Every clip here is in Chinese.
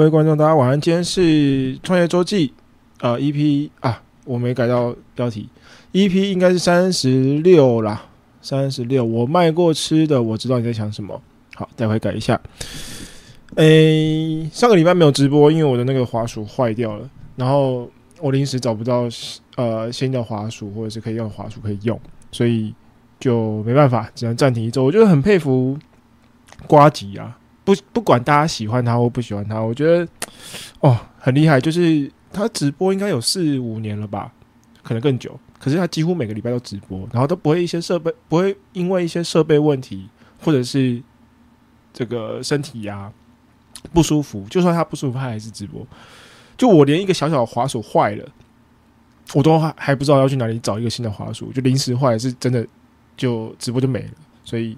各位观众，大家晚安。今天是创业周记，呃，EP 啊，我没改到标题，EP 应该是三十六啦，三十六。我卖过吃的，我知道你在想什么。好，待会改一下。诶、上个礼拜没有直播，因为我的那个滑鼠坏掉了，然后我临时找不到呃新的滑鼠或者是可以用滑鼠可以用，所以就没办法，只能暂停一周。我觉得很佩服瓜吉啊，不不管大家喜欢他或不喜欢他，我觉得 哦很厉害，就是他直播应该有四五年了吧，可能更久。可是他几乎每个礼拜都直播，然后都不会一些设备不会因为一些设备问题或者是这个身体呀、不舒服，就算他不舒服，他还是直播。就我连一个小小的滑鼠坏了，我都还还不知道要去哪里找一个新的滑鼠，就临时坏，是真的就直播就没了。所以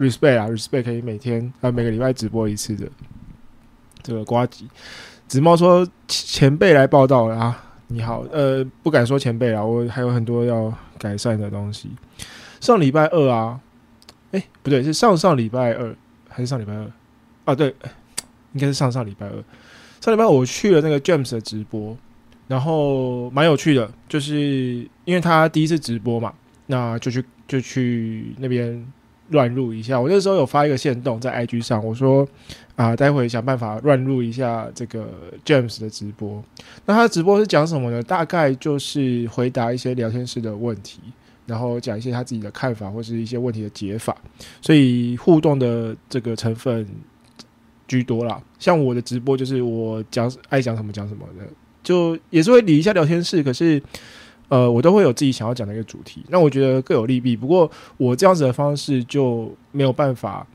respect 啊，respect 可以每天啊每个礼拜直播一次的这个瓜吉子猫说前辈来报道了啊，你好，呃，不敢说前辈啊，我还有很多要改善的东西。上礼拜二啊，哎、不对，是上上礼拜二还是上礼拜二啊？对，应该是上上礼拜二。上礼拜我去了那个 James 的直播，然后蛮有趣的，就是因为他第一次直播嘛，那就去就去那边乱入一下。我那时候有发一个线动在 IG 上，我说啊、待会想办法乱入一下这个 James 的直播。那他的直播是讲什么呢？大概就是回答一些聊天室的问题，然后讲一些他自己的看法或是一些问题的解法，所以互动的这个成分居多啦。像我的直播就是我讲爱讲什么讲什么的，就也是会理一下聊天室，可是。呃，我都会有自己想要讲的一个主题，那我觉得各有利弊。不过我这样子的方式就没有办法，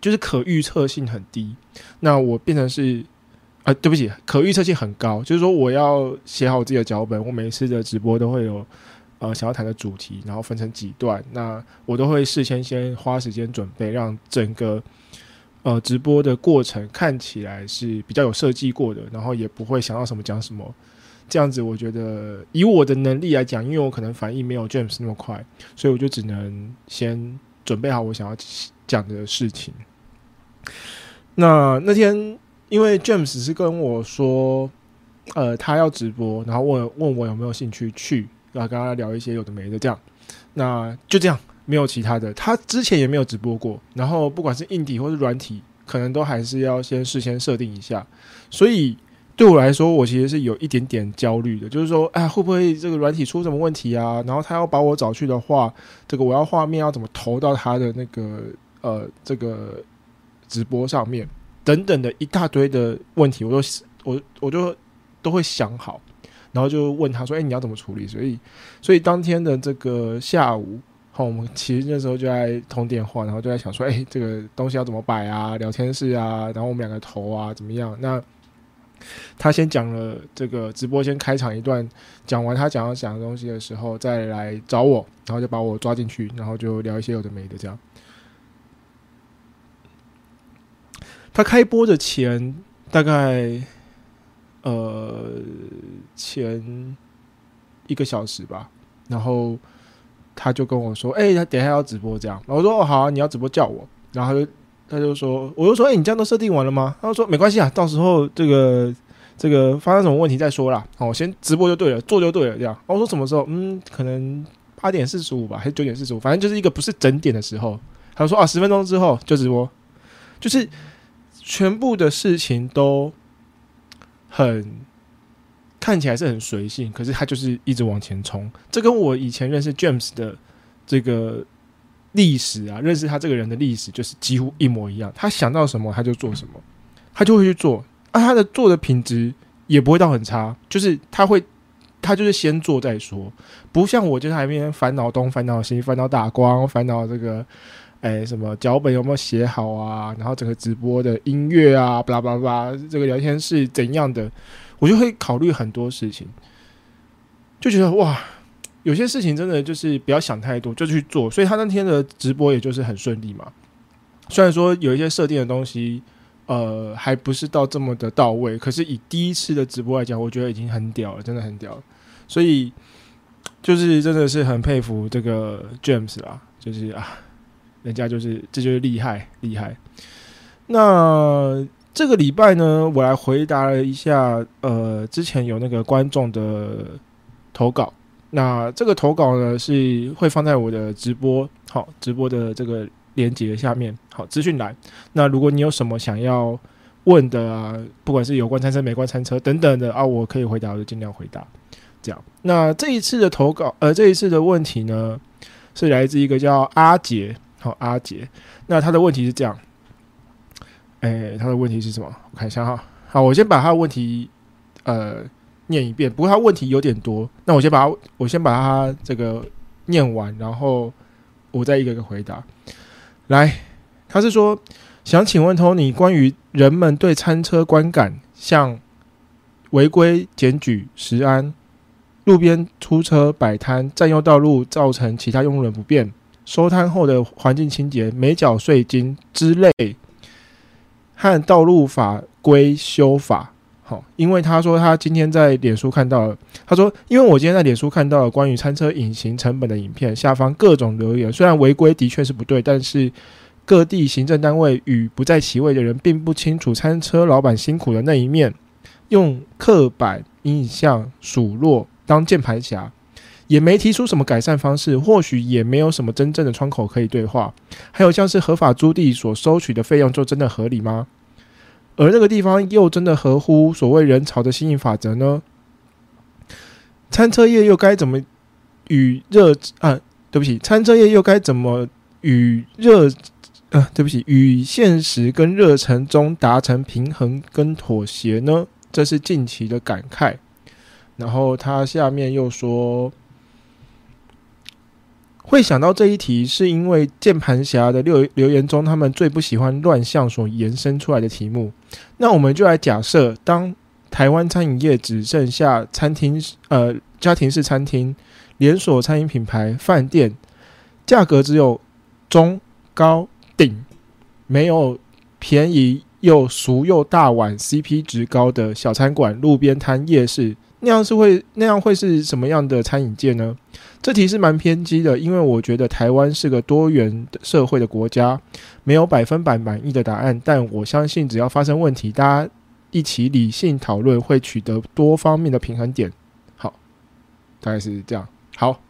就是可预测性很低。那我变成是，啊，对不起，可预测性很高。就是说，我要写好自己的脚本，我每次的直播都会有呃想要谈的主题，然后分成几段，那我都会事先先花时间准备，让整个呃直播的过程看起来是比较有设计过的，然后也不会想到什么讲什么。这样子，我觉得以我的能力来讲，因为我可能反应没有 James 那么快，所以我就只能先准备好我想要讲的事情。那那天，因为 James 是跟我说，呃，他要直播，然后问问我有没有兴趣去，然后跟他聊一些有的没的，这样，那就这样，没有其他的，他之前也没有直播过。然后不管是硬体或是软体，可能都还是要先事先设定一下。所以对我来说，我其实是有一点点焦虑的，就是说，哎，会不会这个软体出什么问题啊？然后他要把我找去的话，这个我要画面要怎么投到他的那个呃这个直播上面，等等的一大堆的问题，我都我我就都会想好，然后就问他说，哎，你要怎么处理？所以，所以当天的这个下午，好，我们其实那时候就在通电话，然后就在想说，哎，这个东西要怎么摆啊？聊天室啊，然后我们两个投啊，怎么样？那他先讲了这个直播，先开场一段，讲完他讲要讲的东西的时候，再来找我，然后就把我抓进去，然后就聊一些有的没的这样。他开播的前大概呃前一个小时吧，然后他就跟我说：“哎、他等一下要直播这样。”我说：“哦，好、你要直播叫我。”然后他就他就说：“我就说，哎、你这样都设定完了吗？”他就说：“没关系啊，到时候这个这个发生什么问题再说啦。哦，先直播就对了，做就对了，这样。”然后我说：“什么时候？嗯，可能八点四十五吧，还是九点四十五？反正就是一个不是整点的时候。”他说：“啊，十分钟之后就直播。”就是全部的事情都很看起来是很随性，可是他就是一直往前冲。这跟我以前认识 James 的这个历史啊，认识他这个人的历史，就是几乎一模一样。他想到什么他就做什么，他就会去做。啊，他的做的品质也不会到很差，就是他会，他就是先做再说，不像我就是还没边烦恼东烦恼西，烦恼打光，烦恼这个。哎，什么脚本有没有写好啊？然后整个直播的音乐啊，巴拉巴拉巴拉，这个聊天是怎样的？我就会考虑很多事情，就觉得哇，有些事情真的就是不要想太多，就去做。所以他那天的直播也就是很顺利嘛。虽然说有一些设定的东西，呃，还不是到这么的到位，可是以第一次的直播来讲，我觉得已经很屌了，真的很屌。所以就是真的是很佩服这个 James 啦，就是啊。人家就是，这就是厉害厉害。那这个礼拜呢，我来回答了一下，呃，之前有那个观众的投稿。那这个投稿呢，是会放在我的直播好直播的这个链接下面，好资讯栏。那如果你有什么想要问的啊，不管是有关餐车、没关餐车等等的啊，我可以回答，我就尽量回答。这样，那这一次的投稿，呃，这一次的问题呢，是来自一个叫阿杰。好，阿杰，那他的问题是这样，哎，他的问题是什么？我看一下哈。好，我先把他的问题呃念一遍，不过他问题有点多，那我先把他，我先把他这个念完，然后我再一个一个回答。来，他是说想请问 Tony 关于人们对餐车观感，像违规检举、食安、路边出车摆摊、占用道路，造成其他用人不便。收摊后的环境清洁、没缴税金之类，和道路法规修法。因为他说他今天在脸书看到了，他说因为我今天在脸书看到了关于餐车隐形成本的影片，下方各种留言，虽然违规的确是不对，但是各地行政单位与不在其位的人并不清楚餐车老板辛苦的那一面，用刻板印象数落当键盘侠。也没提出什么改善方式，或许也没有什么真正的窗口可以对话。还有像是合法租地所收取的费用，就真的合理吗？而那个地方又真的合乎所谓人潮的吸引法则呢？餐车业又该怎么与热啊？对不起，餐车业又该怎么与热啊？对不起，与现实跟热忱中达成平衡跟妥协呢？这是近期的感慨。然后他下面又说。会想到这一题，是因为键盘侠的留留言中，他们最不喜欢乱象所延伸出来的题目。那我们就来假设，当台湾餐饮业只剩下餐厅、呃家庭式餐厅、连锁餐饮品牌、饭店，价格只有中高顶，没有便宜又俗又大碗、CP 值高的小餐馆、路边摊、夜市，那样是会那样会是什么样的餐饮界呢？这题是蛮偏激的，因为我觉得台湾是个多元社会的国家，没有百分百满意的答案。但我相信，只要发生问题，大家一起理性讨论，会取得多方面的平衡点。好，大概是这样。好，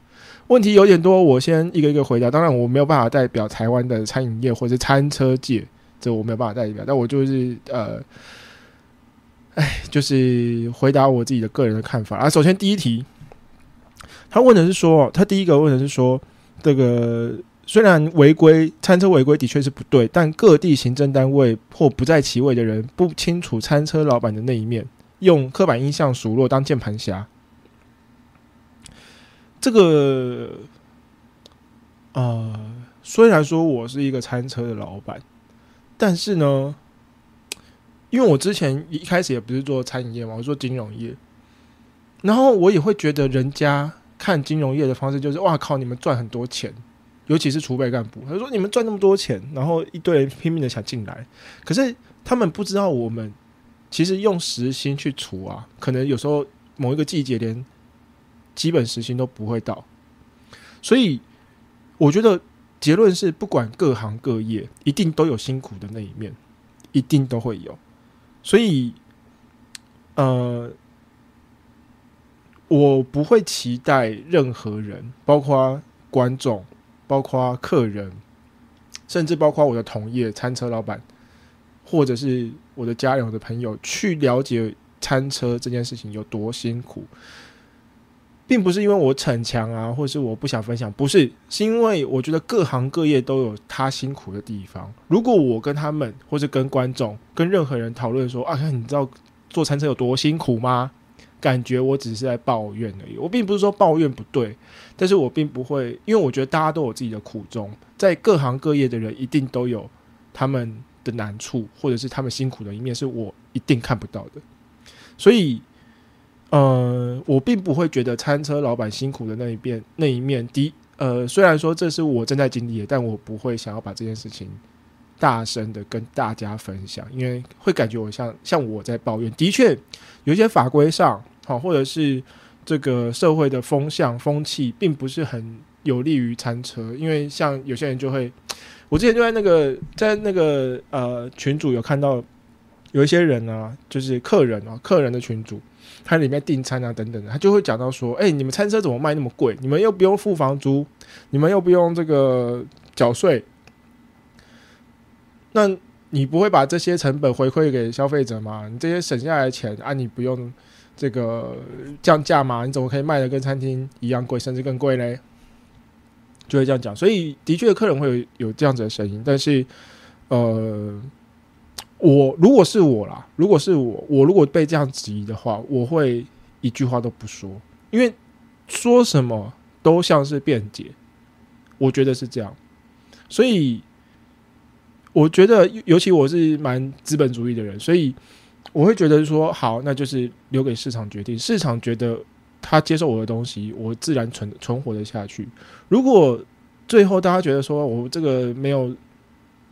问题有点多，我先一个一个回答。当然，我没有办法代表台湾的餐饮业或者餐车界，这我没有办法代表。但我就是呃，哎，就是回答我自己的个人的看法啊。首先第一题，他问的是说，他第一个问的是说，这个虽然违规餐车违规的确是不对，但各地行政单位或不在其位的人不清楚餐车老板的那一面，用刻板印象数落当键盘侠。这个，呃，虽然说我是一个餐车的老板，但是呢，因为我之前一开始也不是做餐饮业嘛，我做金融业，然后我也会觉得人家看金融业的方式就是哇靠，你们赚很多钱，尤其是储备干部，他说你们赚那么多钱，然后一堆人拼命的想进来，可是他们不知道我们其实用时薪去除啊，可能有时候某一个季节连。基本时薪都不会到，所以我觉得结论是，不管各行各业，一定都有辛苦的那一面，一定都会有。所以，呃，我不会期待任何人，包括观众，包括客人，甚至包括我的同业、餐车老板，或者是我的家人、我的朋友，去了解餐车这件事情有多辛苦。并不是因为我逞强啊，或是我不想分享，不是，是因为我觉得各行各业都有他辛苦的地方。如果我跟他们，或者跟观众，跟任何人讨论说啊，你知道做餐车有多辛苦吗？感觉我只是在抱怨而已。我并不是说抱怨不对，但是我并不会，因为我觉得大家都有自己的苦衷，在各行各业的人一定都有他们的难处，或者是他们辛苦的一面，是我一定看不到的，所以。呃，我并不会觉得餐车老板辛苦的那一面那一面，第呃，虽然说这是我正在经历的，但我不会想要把这件事情大声的跟大家分享，因为会感觉我像像我在抱怨。的确，有一些法规上好，或者是这个社会的风向风气，并不是很有利于餐车，因为像有些人就会，我之前就在那个在那个呃群主有看到有一些人啊，就是客人啊，客人的群主。他里面订餐啊等等的，他就会讲到说：“哎，你们餐车怎么卖那么贵？你们又不用付房租，你们又不用这个缴税，那你不会把这些成本回馈给消费者吗？你这些省下来的钱啊，你不用这个降价吗？你怎么可以卖的跟餐厅一样贵，甚至更贵嘞？”就会这样讲。所以，的确，客人会有有这样子的声音，但是，呃。我如果是我啦，如果是我，我如果被这样质疑的话，我会一句话都不说，因为说什么都像是辩解，我觉得是这样。所以我觉得，尤其我是蛮资本主义的人，所以我会觉得说，好，那就是留给市场决定。市场觉得他接受我的东西，我自然存存活的下去。如果最后大家觉得说我这个没有。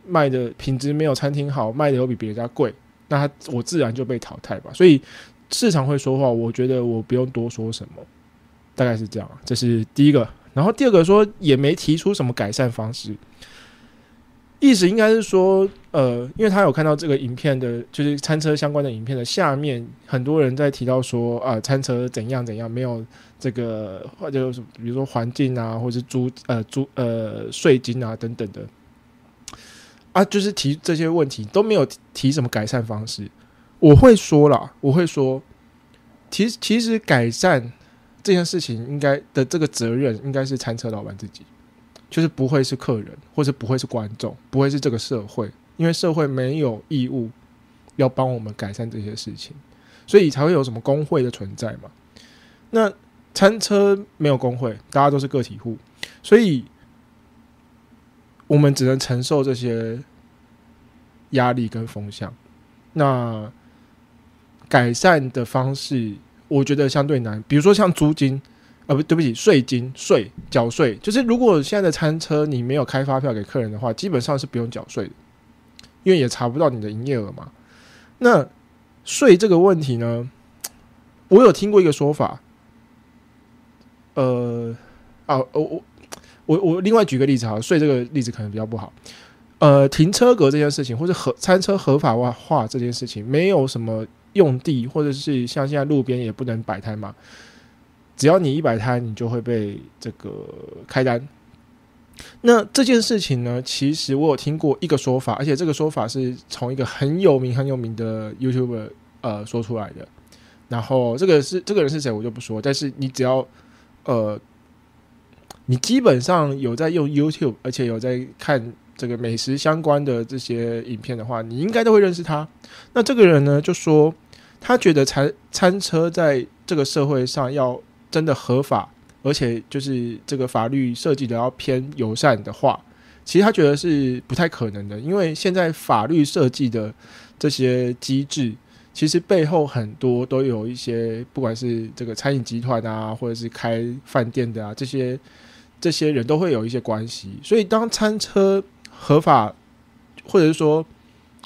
卖的品质没有餐厅好，卖的又比别家贵，那我自然就被淘汰吧。所以市场会说话，我觉得我不用多说什么，大概是这样。这是第一个，然后第二个说也没提出什么改善方式，意思应该是说，呃，因为他有看到这个影片的，就是餐车相关的影片的下面，很多人在提到说啊，餐车怎样怎样，没有这个或者什么，比如说环境啊，或者是租呃租呃税金啊等等的。啊，就是提这些问题都没有提什么改善方式。我会说了，我会说，其实其实改善这件事情应该的这个责任应该是餐车老板自己，就是不会是客人，或者不会是观众，不会是这个社会，因为社会没有义务要帮我们改善这些事情，所以才会有什么工会的存在嘛。那餐车没有工会，大家都是个体户，所以。我们只能承受这些压力跟风向。那改善的方式，我觉得相对难。比如说像租金，呃，不对不起，税金税缴税，就是如果现在的餐车你没有开发票给客人的话，基本上是不用缴税的，因为也查不到你的营业额嘛。那税这个问题呢，我有听过一个说法，呃，啊，我我。我我另外举个例子哈，税这个例子可能比较不好。呃，停车格这件事情，或者合餐车合法化化这件事情，没有什么用地，或者是像现在路边也不能摆摊嘛。只要你一摆摊，你就会被这个开单。那这件事情呢，其实我有听过一个说法，而且这个说法是从一个很有名很有名的 YouTuber 呃说出来的。然后这个是这个人是谁，我就不说。但是你只要呃，你基本上有在用 YouTube，而且有在看这个美食相关的这些影片的话，你应该都会认识他。那这个人呢，就说他觉得餐餐车在这个社会上要真的合法。而且就是这个法律设计的要偏友善的话，其实他觉得是不太可能的，因为现在法律设计的这些机制，其实背后很多都有一些，不管是这个餐饮集团啊，或者是开饭店的啊，这些这些人都会有一些关系。所以当餐车合法，或者是说，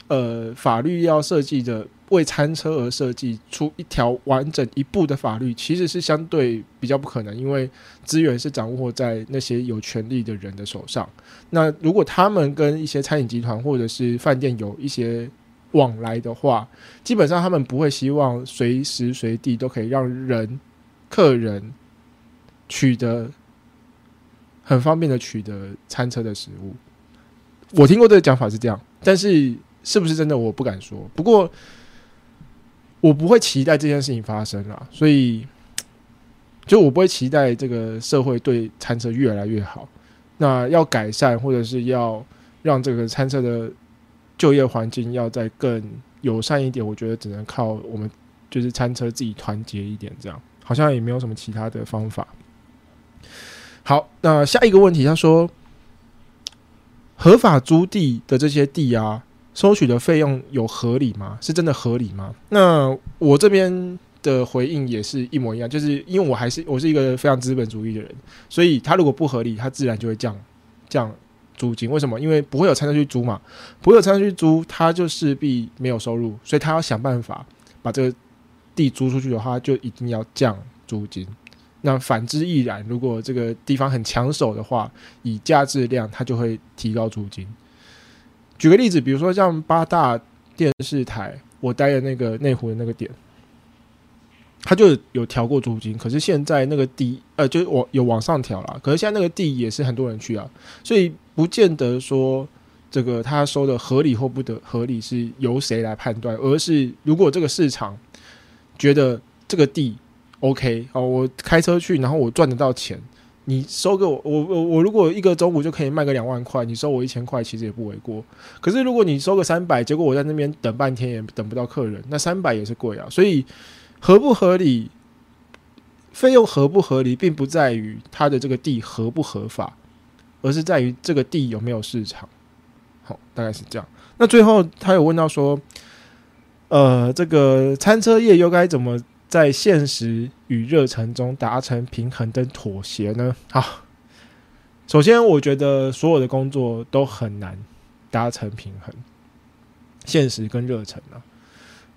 呃，法律要设计的。为餐车而设计出一条完整一部的法律，其实是相对比较不可能，因为资源是掌握在那些有权利的人的手上。那如果他们跟一些餐饮集团或者是饭店有一些往来的话，基本上他们不会希望随时随地都可以让人客人取得很方便的取得餐车的食物。我听过这个讲法是这样，但是是不是真的，我不敢说。不过。我不会期待这件事情发生啊，所以 就我不会期待这个社会对餐车越来越好。那要改善，或者是要让这个餐车的就业环境要再更友善一点，我觉得只能靠我们就是餐车自己团结一点，这样好像也没有什么其他的方法。好，那下一个问题，他说 合法租地的这些地啊。收取的费用有合理吗？是真的合理吗？那我这边的回应也是一模一样，就是因为我还是我是一个非常资本主义的人，所以他如果不合理，他自然就会降降租金。为什么？因为不会有餐车去租嘛，不会有餐车去租，他就势必没有收入，所以他要想办法把这个地租出去的话，就一定要降租金。那反之亦然，如果这个地方很抢手的话，以价质量，他就会提高租金。举个例子，比如说像八大电视台，我待的那个内湖的那个点，他就有调过租金，可是现在那个地，呃，就是我有往上调了，可是现在那个地也是很多人去啊，所以不见得说这个他收的合理或不得合理是由谁来判断，而是如果这个市场觉得这个地 OK 哦，我开车去，然后我赚得到钱。你收给我，我我我如果一个中午就可以卖个两万块，你收我一千块，其实也不为过。可是如果你收个三百，结果我在那边等半天也等不到客人，那三百也是贵啊。所以合不合理，费用合不合理，并不在于它的这个地合不合法，而是在于这个地有没有市场。好，大概是这样。那最后他有问到说，呃，这个餐车业又该怎么？在现实与热忱中达成平衡跟妥协呢？好，首先我觉得所有的工作都很难达成平衡，现实跟热忱啊。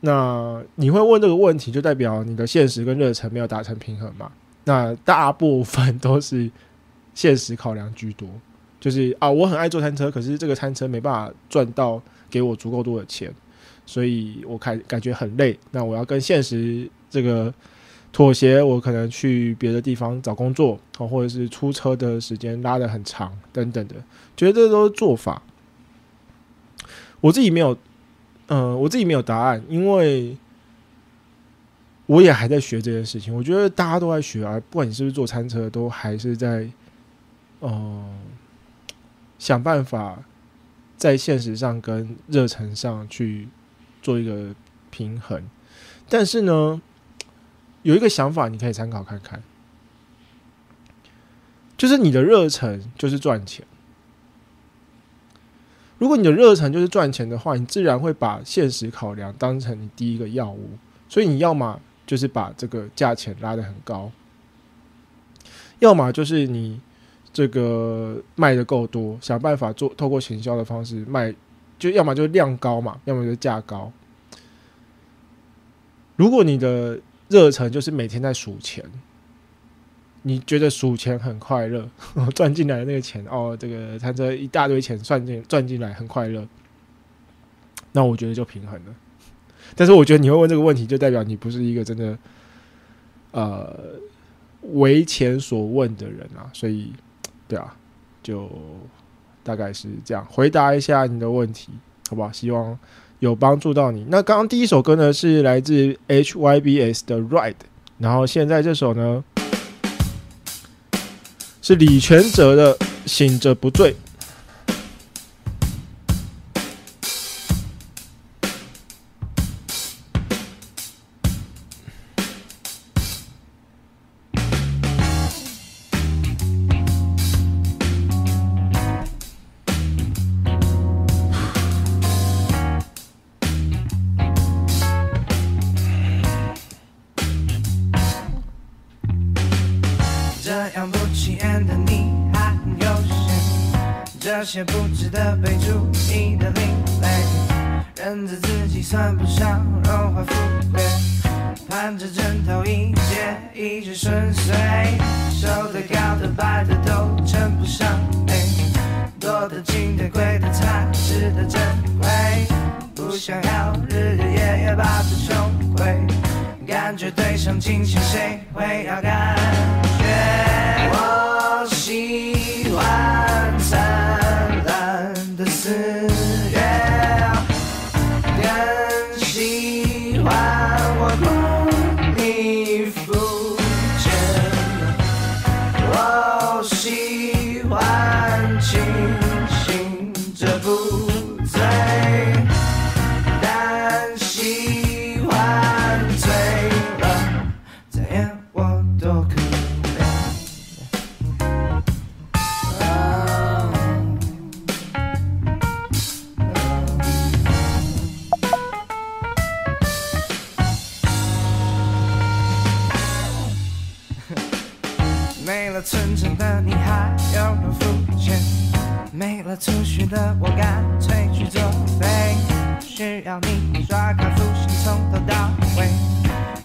那你会问这个问题，就代表你的现实跟热忱没有达成平衡嘛？那大部分都是现实考量居多，就是啊，我很爱坐餐车，可是这个餐车没办法赚到给我足够多的钱，所以我感感觉很累。那我要跟现实。这个妥协，我可能去别的地方找工作，哦，或者是出车的时间拉的很长，等等的，觉得这都是做法。我自己没有，嗯，我自己没有答案，因为我也还在学这件事情。我觉得大家都在学啊，不管你是不是坐餐车，都还是在，嗯，想办法在现实上跟热忱上去做一个平衡，但是呢。有一个想法，你可以参考看看，就是你的热忱就是赚钱。如果你的热忱就是赚钱的话，你自然会把现实考量当成你第一个要务。所以你要么就是把这个价钱拉得很高，要么就是你这个卖的够多，想办法做透过行销的方式卖，就要么就量高嘛，要么就价高。如果你的热忱就是每天在数钱，你觉得数钱很快乐，赚进来的那个钱哦，这个他这一大堆钱算进赚进来很快乐，那我觉得就平衡了。但是我觉得你会问这个问题，就代表你不是一个真的，呃，为钱所问的人啊，所以对啊，就大概是这样。回答一下你的问题，好不好？希望有帮助到你。那刚刚第一首歌呢是来自 HYBS 的《Ride》，然后现在这首呢是李全哲的《醒着不醉》。这样不起眼的你还很悠闲，这些不值得被注意的另类，认着自己算不上。荣华富贵，盼着枕头一切一直顺遂，收的高的摆的都称不上。美，多的金的贵的才值得珍贵，不想要日日夜夜把这穷归。感觉对上镜像谁会要感觉？我喜欢的我干脆去作废，需要你刷卡付信从头到尾。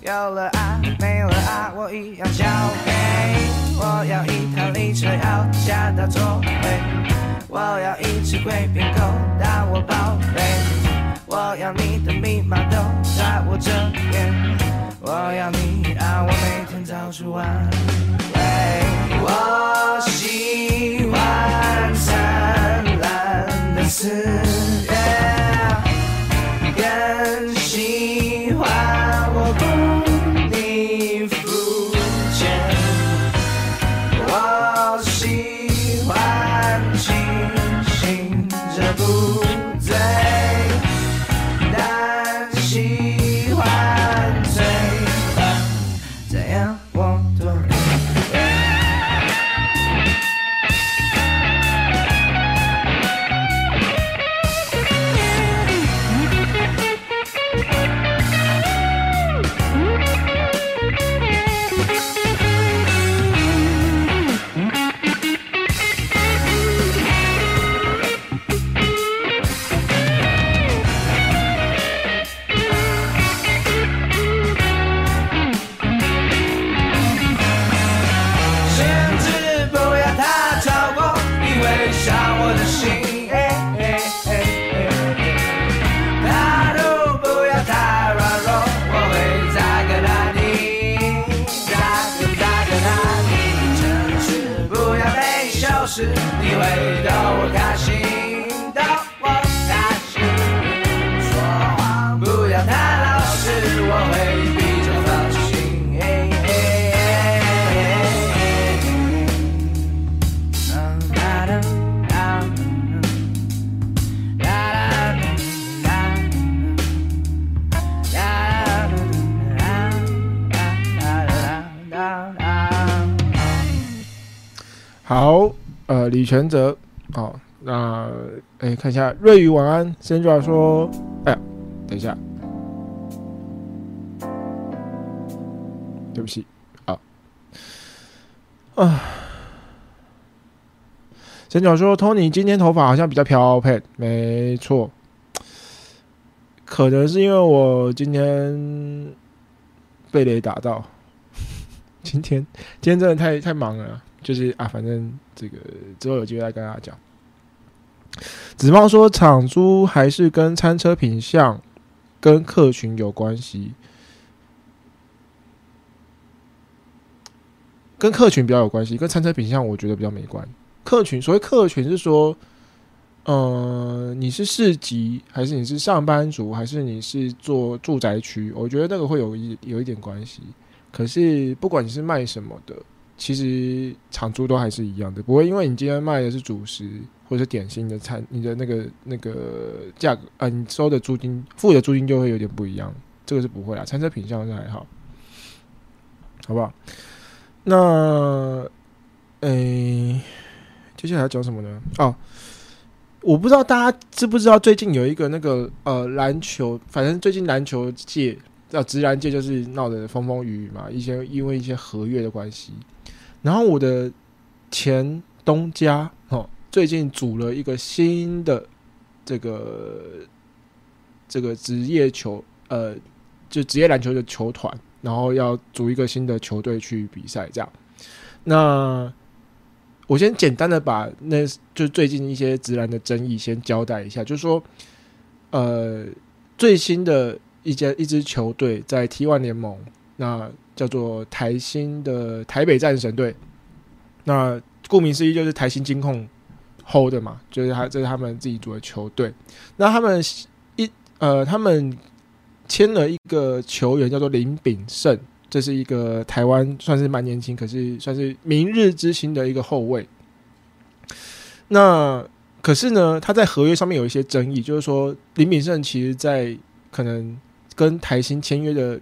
有了爱，没了爱，我一样交给。我要一台列车要加大座位，我要一只贵宾狗当我宝贝，我要你的密码都在我这边，我要你让我每天早出晚归。我希望 Listen. 李全泽，好，那哎，看一下瑞宇晚安三角说，哎呀，等一下，对不起，啊，啊三角说，Tony 今天头发好像比较飘配，没错，可能是因为我今天被雷打到，今天今天真的太太忙了。就是啊，反正这个之后有机会再跟大家讲。子猫说，场租还是跟餐车品相、跟客群有关系。跟客群比较有关系，跟餐车品相我觉得比较没关。客群所谓客群是说，呃，你是市级还是你是上班族，还是你是做住宅区？我觉得那个会有一有一点关系。可是不管你是卖什么的，其实场租都还是一样的，不会因为你今天卖的是主食或者是点心的餐，你的那个那个价格啊，你收的租金付的租金就会有点不一样。这个是不会啊，餐车品相是还好，好不好？那，诶、接下来要讲什么呢？哦，我不知道大家知不知道，最近有一个那个呃篮球，反正最近篮球界叫直篮界就是闹得风风雨雨嘛，一些因为一些合约的关系。然后我的前东家哦，最近组了一个新的这个这个职业球呃，就职业篮球的球团，然后要组一个新的球队去比赛，这样。那我先简单的把那就最近一些直男的争议先交代一下，就是说，呃，最新的一家一支球队在 T One 联盟，那叫做台新的台北战神队。那顾名思义就是台新金控 hold 的嘛，就是他这是他们自己组的球队。那他们一呃，他们签了一个球员叫做林炳胜，这是一个台湾算是蛮年轻，可是算是明日之星的一个后卫。那可是呢，他在合约上面有一些争议，就是说林炳胜其实在可能跟台新签约的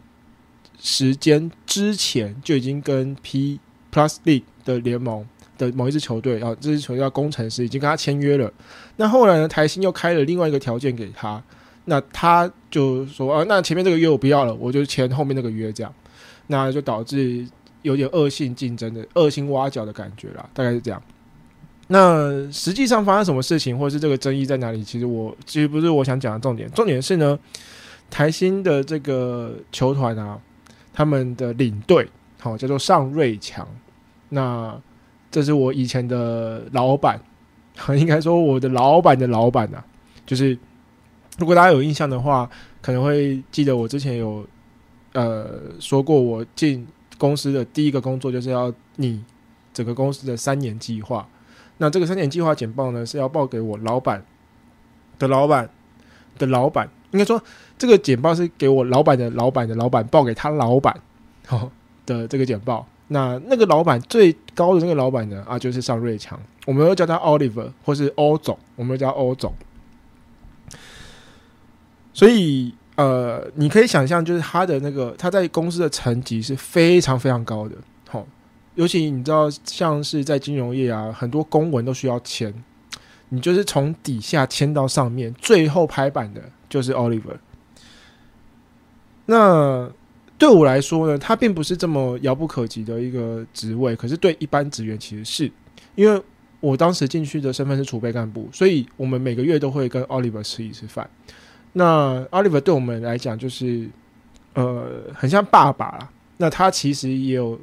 时间之前，就已经跟 P Plus League 的联盟的某一支球队啊，这支球队叫工程师，已经跟他签约了。那后来呢，台新又开了另外一个条件给他，那他就说啊，那前面这个约我不要了，我就签后面那个约，这样，那就导致有点恶性竞争的、恶性挖角的感觉啦，大概是这样。那实际上发生什么事情，或者是这个争议在哪里？其实我其实不是我想讲的重点，重点是呢，台新的这个球团啊，他们的领队好、叫做尚瑞强，那这是我以前的老板，应该说我的老板的老板啊，就是如果大家有印象的话，可能会记得我之前有呃说过，我进公司的第一个工作就是要拟整个公司的三年计划。那这个三年计划简报呢，是要报给我老板的老板的老板，应该说这个简报是给我老板的老板的老板报给他老板哦的这个简报。那那个老板最高的那个老板呢啊，就是尚瑞强，我们又叫他 Oliver 或是欧总，我们又叫欧总。所以呃，你可以想象，就是他的那个他在公司的层级是非常非常高的，好、尤其你知道，像是在金融业啊，很多公文都需要签，你就是从底下签到上面，最后拍板的就是 Oliver。那对我来说呢，他并不是这么遥不可及的一个职位，可是对一般职员其实是，因为我当时进去的身份是储备干部，所以我们每个月都会跟 Oliver 吃一次饭。那 Oliver 对我们来讲就是，呃，很像爸爸啦。那他其实也有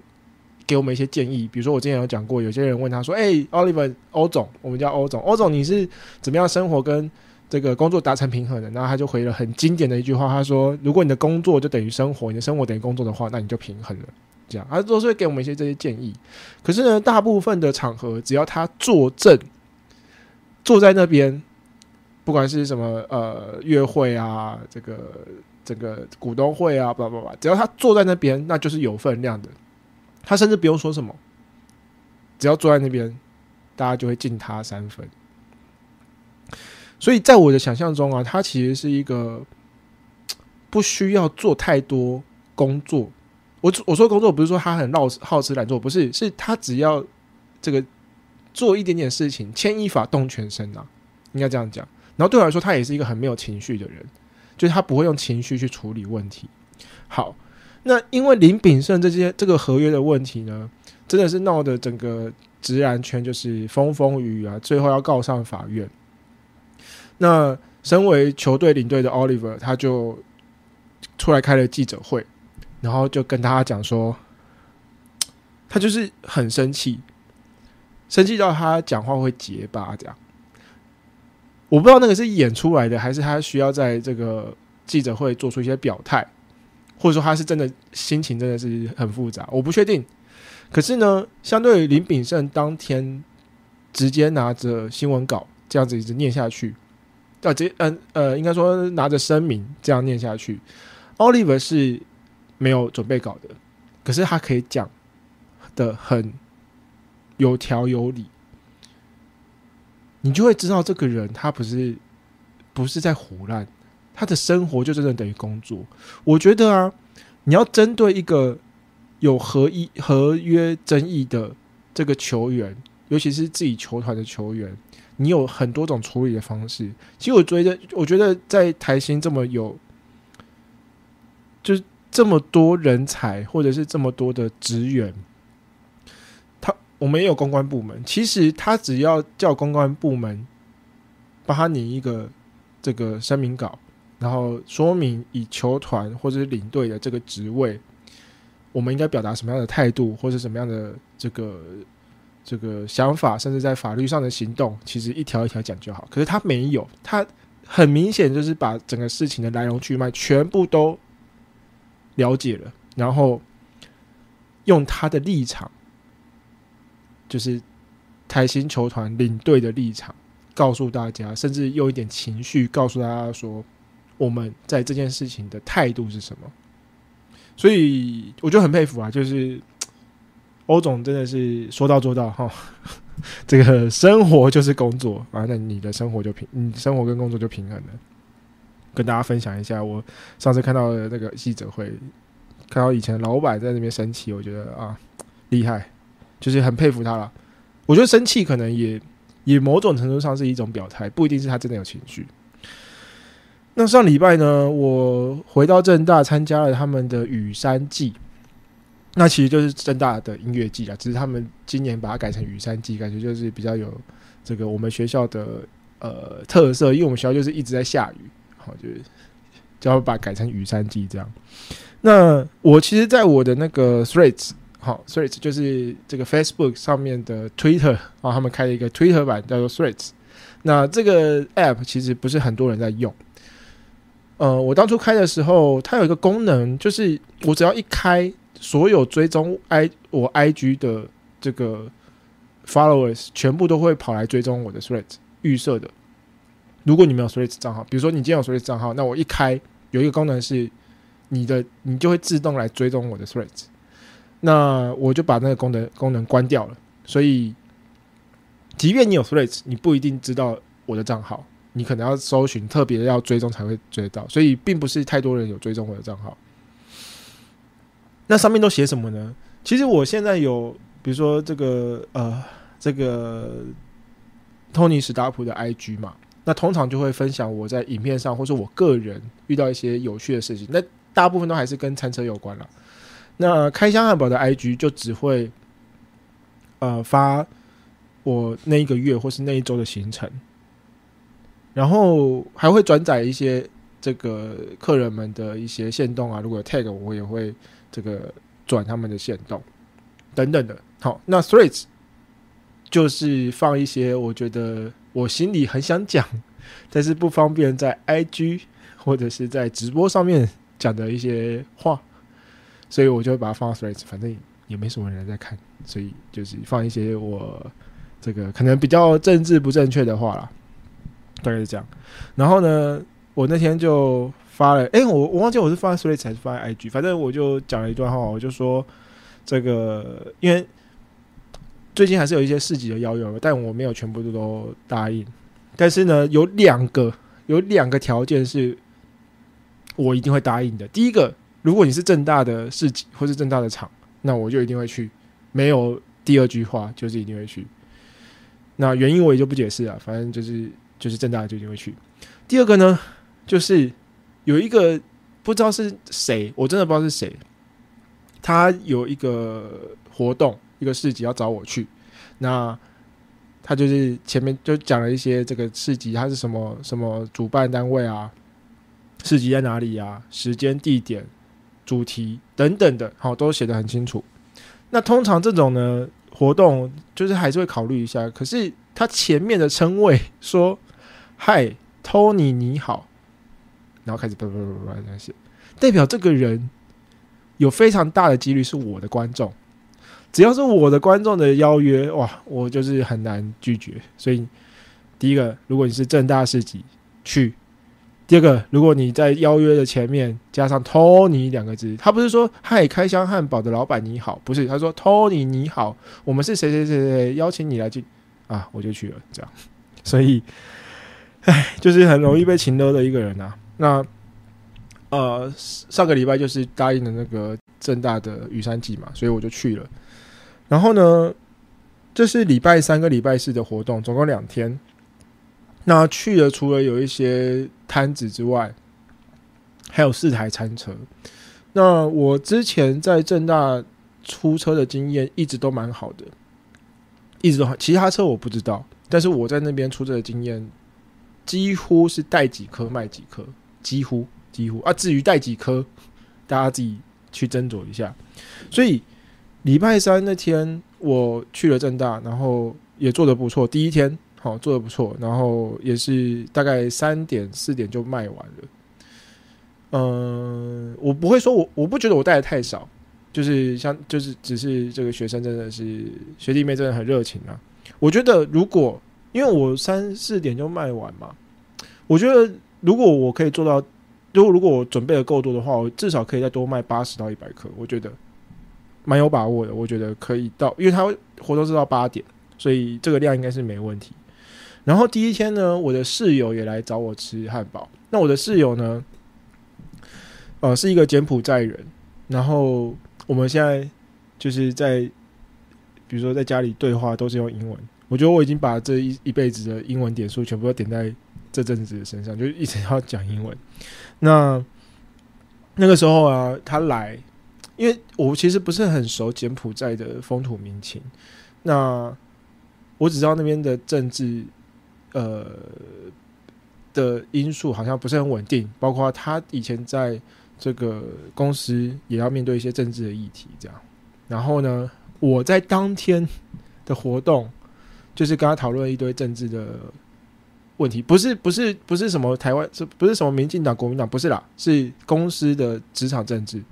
给我们一些建议，比如说我之前有讲过，有些人问他说：“哎、o l i v e r 欧总，我们叫欧总，欧总你是怎么样生活跟这个工作达成平衡的？”然后他就回了很经典的一句话，他说：“如果你的工作就等于生活，你的生活等于工作的话，那你就平衡了。”这样，他都是会给我们一些这些建议。可是呢，大部分的场合，只要他坐正，坐在那边，不管是什么呃月会啊，这个整个股东会啊，叭叭叭，只要他坐在那边，那就是有分量的。他甚至不用说什么，只要坐在那边，大家就会敬他三分。所以在我的想象中啊，他其实是一个不需要做太多工作。我我说工作不是说他很好好吃懒做，不是，是他只要这个做一点点事情，牵一发动全身啊，应该这样讲。然后对我来说，他也是一个很没有情绪的人，就是他不会用情绪去处理问题。好，那因为林炳胜这些这个合约的问题呢，真的是闹得整个直男圈就是风风雨雨啊，最后要告上法院。那身为球队领队的 Oliver，他就出来开了记者会，然后就跟大家讲说，他就是很生气，生气到他讲话会结巴这样。我不知道那个是演出来的，还是他需要在这个记者会做出一些表态，或者说他是真的心情真的是很复杂，我不确定。可是呢，相对于林炳胜当天直接拿着新闻稿这样子一直念下去，啊，直接嗯呃，应该说拿着声明这样念下去，Oliver 是没有准备稿的，可是他可以讲的很有条有理，你就会知道这个人他不是不是在胡乱，他的生活就真的等于工作。我觉得啊，你要针对一个有合一合约争议的这个球员，尤其是自己球团的球员，你有很多种处理的方式。其实我觉得，我觉得在台新这么有，就是这么多人才，或者是这么多的职员，他我们也有公关部门。其实他只要叫公关部门帮他拟一个这个声明稿，然后说明以球团或者是领队的这个职位。我们应该表达什么样的态度，或者什么样的这个这个想法，甚至在法律上的行动，其实一条一条讲就好。可是他没有，他很明显就是把整个事情的来龙去脉全部都了解了，然后用他的立场，就是台新球团领队的立场，告诉大家，甚至用一点情绪告诉大家说，我们在这件事情的态度是什么。所以我就很佩服啊，就是欧总真的是说到做到哈。这个生活就是工作啊，那你的生活就平，你生活跟工作就平衡了。跟大家分享一下，我上次看到的那个记者会，看到以前老板在那边生气，我觉得啊厉害，就是很佩服他了。我觉得生气可能也也某种程度上是一种表态，不一定是他真的有情绪。那上礼拜呢，我回到正大参加了他们的雨山季，那其实就是正大的音乐季啊，只是他们今年把它改成雨山季，感觉就是比较有这个我们学校的呃特色，因为我们学校就是一直在下雨，好就是就要把改成雨山季这样。那我其实，在我的那个 Threads，好 Threads 就是这个 Facebook 上面的 Twitter 啊，他们开了一个 Twitter 版叫做 Threads，那这个 App 其实不是很多人在用。呃，我当初开的时候，它有一个功能，就是我只要一开，所有追踪 i 我 i g 的这个 followers 全部都会跑来追踪我的 threads 预设的。如果你没有 threads 账号，比如说你今天有 threads 账号，那我一开有一个功能是你的，你就会自动来追踪我的 threads。那我就把那个功能功能关掉了。所以，即便你有 threads，你不一定知道我的账号。你可能要搜寻特别要追踪才会追到，所以并不是太多人有追踪我的账号。那上面都写什么呢？其实我现在有，比如说这个呃，这个托尼史达普的 IG 嘛，那通常就会分享我在影片上，或者我个人遇到一些有趣的事情。那大部分都还是跟餐车有关了。那开箱汉堡的 IG 就只会呃发我那一个月或是那一周的行程。然后还会转载一些这个客人们的一些线动啊，如果有 tag 我也会这个转他们的线动等等的。好，那 threads 就是放一些我觉得我心里很想讲，但是不方便在 IG 或者是在直播上面讲的一些话，所以我就把它放到 threads，反正也没什么人在看，所以就是放一些我这个可能比较政治不正确的话啦。大概是这样，然后呢，我那天就发了，哎，我我忘记我是发在 Threads 还是发在 IG，反正我就讲了一段话，我就说这个，因为最近还是有一些市集的邀约，但我没有全部都都答应，但是呢，有两个有两个条件是我一定会答应的。第一个，如果你是正大的市集或是正大的厂，那我就一定会去，没有第二句话，就是一定会去。那原因我也就不解释了，反正就是。就是正大就一定会去。第二个呢，就是有一个不知道是谁，我真的不知道是谁，他有一个活动，一个市集要找我去。那他就是前面就讲了一些这个市集，他是什么什么主办单位啊，市集在哪里啊，时间、地点、主题等等的，好，都写的很清楚。那通常这种呢活动，就是还是会考虑一下。可是他前面的称谓说。嗨，Tony，你好。然后开始叭叭叭叭那些，代表这个人有非常大的几率是我的观众，只要是我的观众的邀约，哇，我就是很难拒绝。所以，第一个，如果你是正大市集去；第二个，如果你在邀约的前面加上 “Tony” 两个字，他不是说“嗨，开箱汉堡的老板你好”，不是，他说 “Tony 你好，我们是谁谁谁谁邀请你来去啊，我就去了。”这样，所以，唉，就是很容易被情勒的一个人啊。那，呃，上个礼拜就是答应的那个正大的雨山季嘛，所以我就去了。然后呢，这是礼拜三跟礼拜四的活动，总共两天。那去了，除了有一些摊子之外，还有四台餐车。那我之前在正大出车的经验一直都蛮好的，一直都好。其他车我不知道，但是我在那边出车的经验，几乎是带几颗卖几颗，几乎几乎啊。至于带几颗，大家自己去斟酌一下。所以。礼拜三那天我去了正大，然后也做的不错。第一天好做的不错，然后也是大概三点四点就卖完了。嗯，我不会说我我不觉得我带的太少，就是像就是只是这个学生真的是学弟妹真的很热情啊。我觉得如果因为我三四点就卖完嘛，我觉得如果我可以做到，如果如果我准备的够多的话，我至少可以再多卖八十到一百克，我觉得。蛮有把握的，我觉得可以到，因为他活动是到八点，所以这个量应该是没问题。然后第一天呢，我的室友也来找我吃汉堡。那我的室友呢，呃，是一个柬埔寨人。然后我们现在就是在，比如说在家里对话都是用英文。我觉得我已经把这一一辈子的英文点数全部都点在这阵子身上，就一直要讲英文。那那个时候啊，他来。因为我其实不是很熟柬埔寨的风土民情，那我只知道那边的政治，呃的因素好像不是很稳定，包括他以前在这个公司也要面对一些政治的议题，这样。然后呢，我在当天的活动就是跟他讨论一堆政治的问题，不是不是不是什么台湾，是不是什么民进党、国民党，不是啦，是公司的职场政治。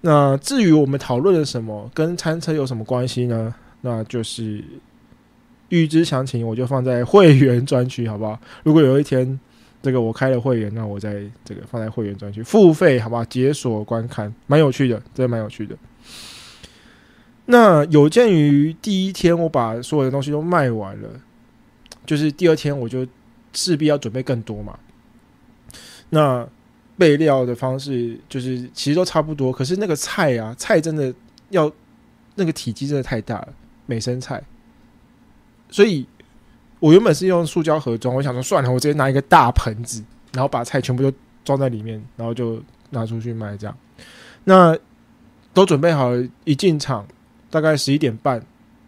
那至于我们讨论了什么，跟餐车有什么关系呢？那就是预知详情，我就放在会员专区，好不好？如果有一天这个我开了会员，那我在这个放在会员专区付费，好不好？解锁观看，蛮有趣的，真的蛮有趣的。那有鉴于第一天我把所有的东西都卖完了，就是第二天我就势必要准备更多嘛。那备料的方式就是其实都差不多，可是那个菜啊，菜真的要那个体积真的太大了，美生菜。所以我原本是用塑胶盒装，我想说算了，我直接拿一个大盆子，然后把菜全部都装在里面，然后就拿出去卖这样。那都准备好了，一进场大概十一点半。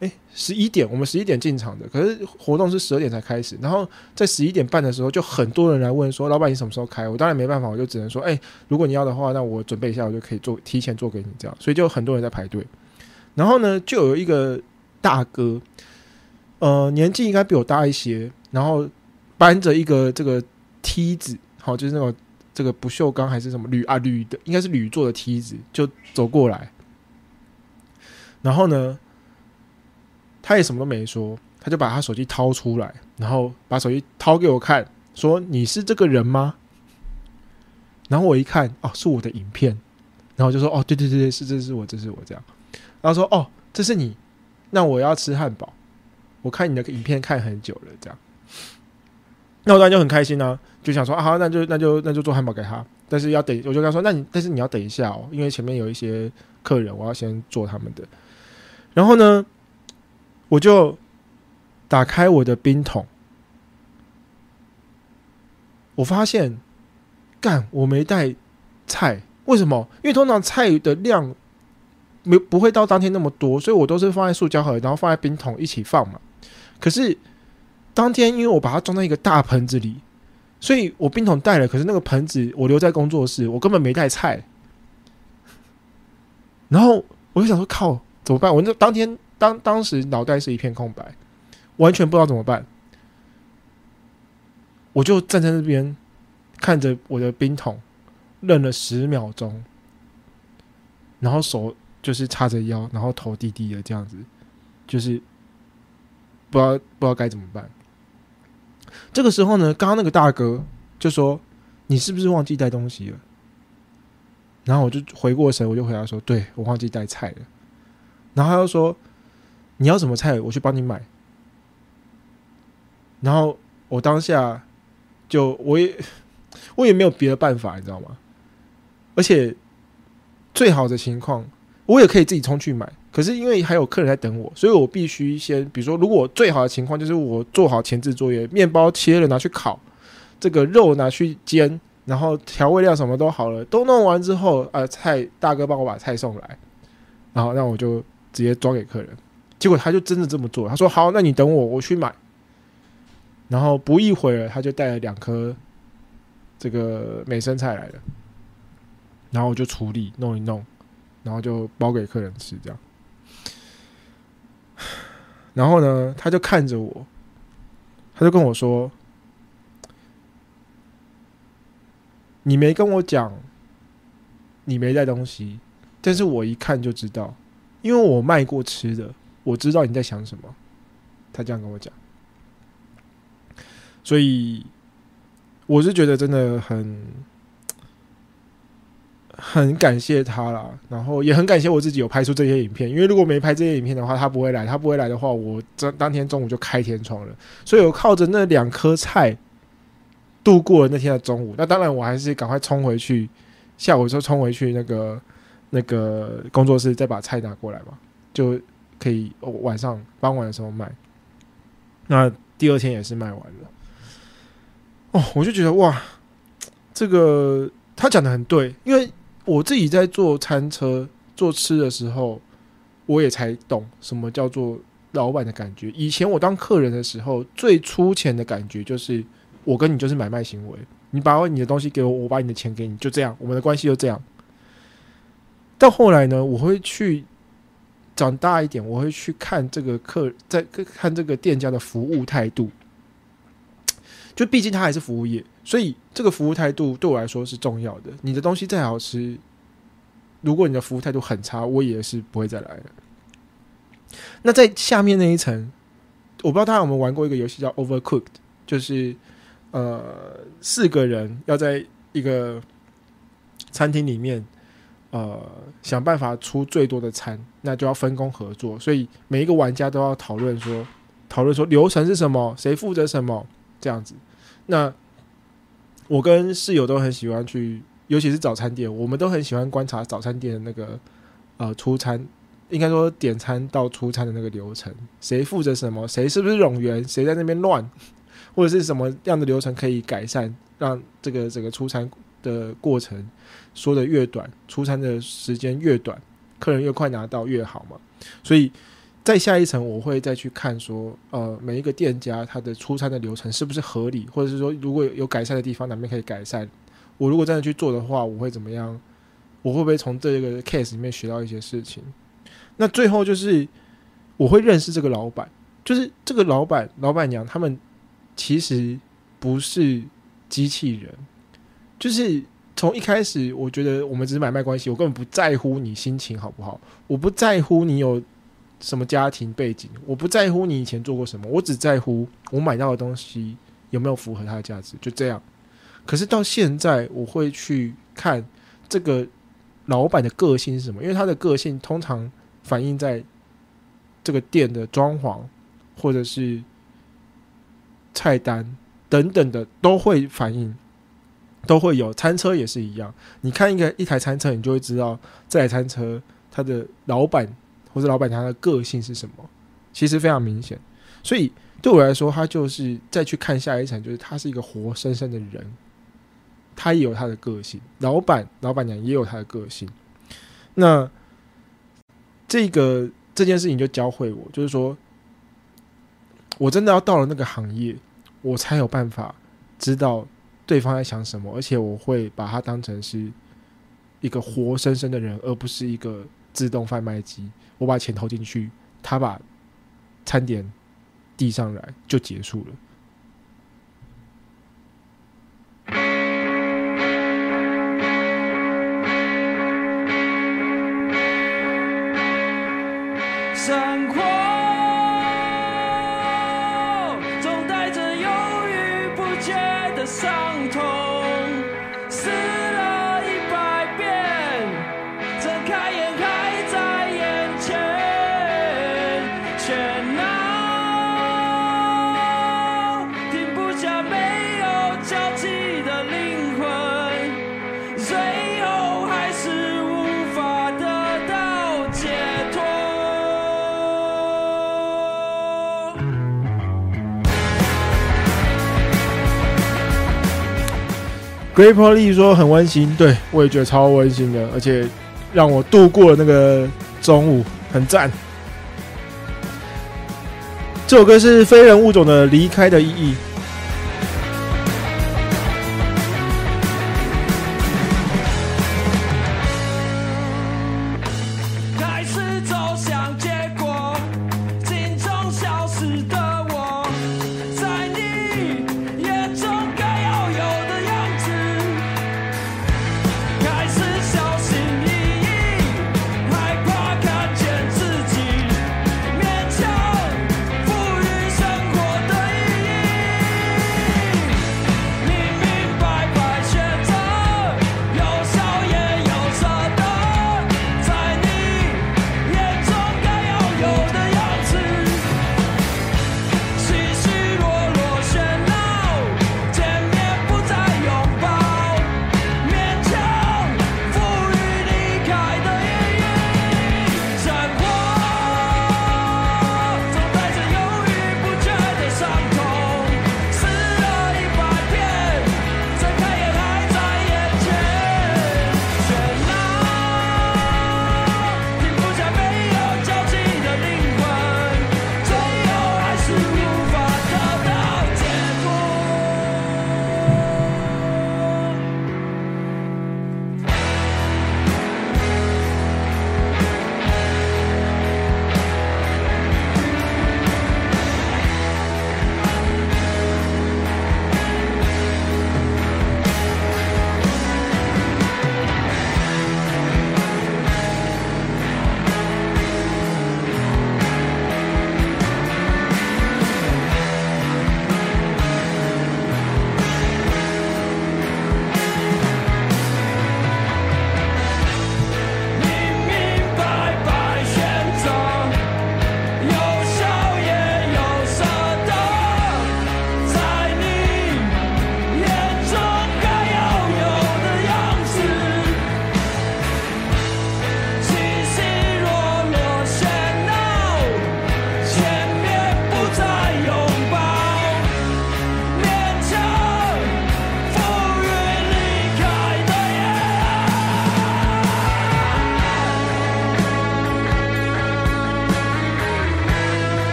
哎，十一点，我们十一点进场的，可是活动是十二点才开始。然后在十一点半的时候，就很多人来问说：“老板，你什么时候开？”我当然没办法，我就只能说：“哎，如果你要的话，那我准备一下，我就可以做提前做给你这样。”所以就很多人在排队。然后呢，就有一个大哥，呃，年纪应该比我大一些，然后搬着一个这个梯子，好，就是那种这个不锈钢还是什么铝啊铝的，应该是铝做的梯子，就走过来。然后呢？他也什么都没说，他就把他手机掏出来，然后把手机掏给我看，说：“你是这个人吗？”然后我一看，哦，是我的影片，然后就说：“哦，对对对对，是这是我，这是我这样。”然后说：“哦，这是你，那我要吃汉堡。我看你的影片看很久了，这样。”那我当然就很开心呢，就想说：“啊，好，那就那就那就做汉堡给他。但是要等，我就跟他说：那你但是你要等一下哦，因为前面有一些客人，我要先做他们的。然后呢？”我就打开我的冰桶，我发现，干我没带菜，为什么？因为通常菜的量没不会到当天那么多，所以我都是放在塑胶盒，然后放在冰桶一起放嘛。可是当天因为我把它装在一个大盆子里，所以我冰桶带了，可是那个盆子我留在工作室，我根本没带菜。然后我就想说，靠，怎么办？我那当天。当当时脑袋是一片空白，完全不知道怎么办，我就站在那边看着我的冰桶，愣了十秒钟，然后手就是叉着腰，然后头低低的这样子，就是不知道不知道该怎么办。这个时候呢，刚刚那个大哥就说：“你是不是忘记带东西了？”然后我就回过神，我就回答说：“对我忘记带菜了。”然后他又说：“你要什么菜？我去帮你买。”然后我当下就我也 我也没有别的办法，你知道吗？而且最好的情况，我也可以自己冲去买。可是因为还有客人在等我，所以我必须先，比如说，如果最好的情况就是我做好前置作业，面包切了拿去烤，这个肉拿去煎，然后调味料什么都好了，都弄完之后，啊，菜大哥帮我把菜送来，然后那我就直接装给客人。结果他就真的这么做，他说好，那你等我，我去买。然后不一会儿，他就带了两颗这个美生菜来了，然后我就处理弄一弄，然后就包给客人吃，这样。然后呢，他就看着我，他就跟我说：“你没跟我讲，你没带东西，但是我一看就知道，因为我卖过吃的，我知道你在想什么。”他这样跟我讲。所以我是觉得真的很很感谢他啦，然后也很感谢我自己有拍出这些影片，因为如果没拍这些影片的话，他不会来，他不会来的话，我这当天中午就开天窗了。所以我靠着那两颗菜度过了那天的中午。那当然，我还是赶快冲回去，下午就冲回去那个那个工作室，再把菜拿过来嘛，就可以晚上傍晚的时候卖。那第二天也是卖完了。哦，我就觉得哇，这个他讲的很对，因为我自己在做餐车做吃的时候，我也才懂什么叫做老板的感觉。以前我当客人的时候，最粗浅的感觉就是我跟你就是买卖行为，你把你的东西给我，我把你的钱给你，就这样，我们的关系就这样。到后来呢，我会去长大一点，我会去看这个客在看这个店家的服务态度。就毕竟他还是服务业，所以这个服务态度对我来说是重要的。你的东西再好吃，如果你的服务态度很差，我也是不会再来了。那在下面那一层，我不知道大家有没有玩过一个游戏叫 Overcooked，就是呃四个人要在一个餐厅里面呃想办法出最多的餐，那就要分工合作，所以每一个玩家都要讨论说讨论说流程是什么，谁负责什么这样子。那我跟室友都很喜欢去，尤其是早餐店，我们都很喜欢观察早餐店的那个呃出餐，应该说点餐到出餐的那个流程，谁负责什么，谁是不是冗员，谁在那边乱，或者是什么样的流程可以改善，让这个整个出餐的过程说的越短，出餐的时间越短，客人越快拿到越好嘛，所以。再下一层，我会再去看说，呃，每一个店家他的出餐的流程是不是合理，或者是说如果有改善的地方，哪边可以改善？我如果真的去做的话，我会怎么样？我会不会从这个 case 里面学到一些事情？那最后就是我会认识这个老板，就是这个老板、老板娘，他们其实不是机器人，就是从一开始，我觉得我们只是买卖关系，我根本不在乎你心情好不好，我不在乎你有。什么家庭背景？我不在乎你以前做过什么，我只在乎我买到的东西有没有符合它的价值，就这样。可是到现在，我会去看这个老板的个性是什么，因为他的个性通常反映在这个店的装潢，或者是菜单等等的都会反映，都会有。餐车也是一样，你看一个一台餐车，你就会知道这台餐车它的老板。或者老板娘的个性是什么？其实非常明显，所以对我来说，他就是再去看下一层，就是他是一个活生生的人，他也有他的个性。老板、老板娘也有他的个性。那这个这件事情就教会我，就是说我真的要到了那个行业，我才有办法知道对方在想什么，而且我会把他当成是一个活生生的人，而不是一个自动贩卖机。我把钱投进去，他把餐点递上来，就结束了。Great Polly 说很温馨，对我也觉得超温馨的，而且让我度过了那个中午，很赞。这首歌是非人物种的离开的意义。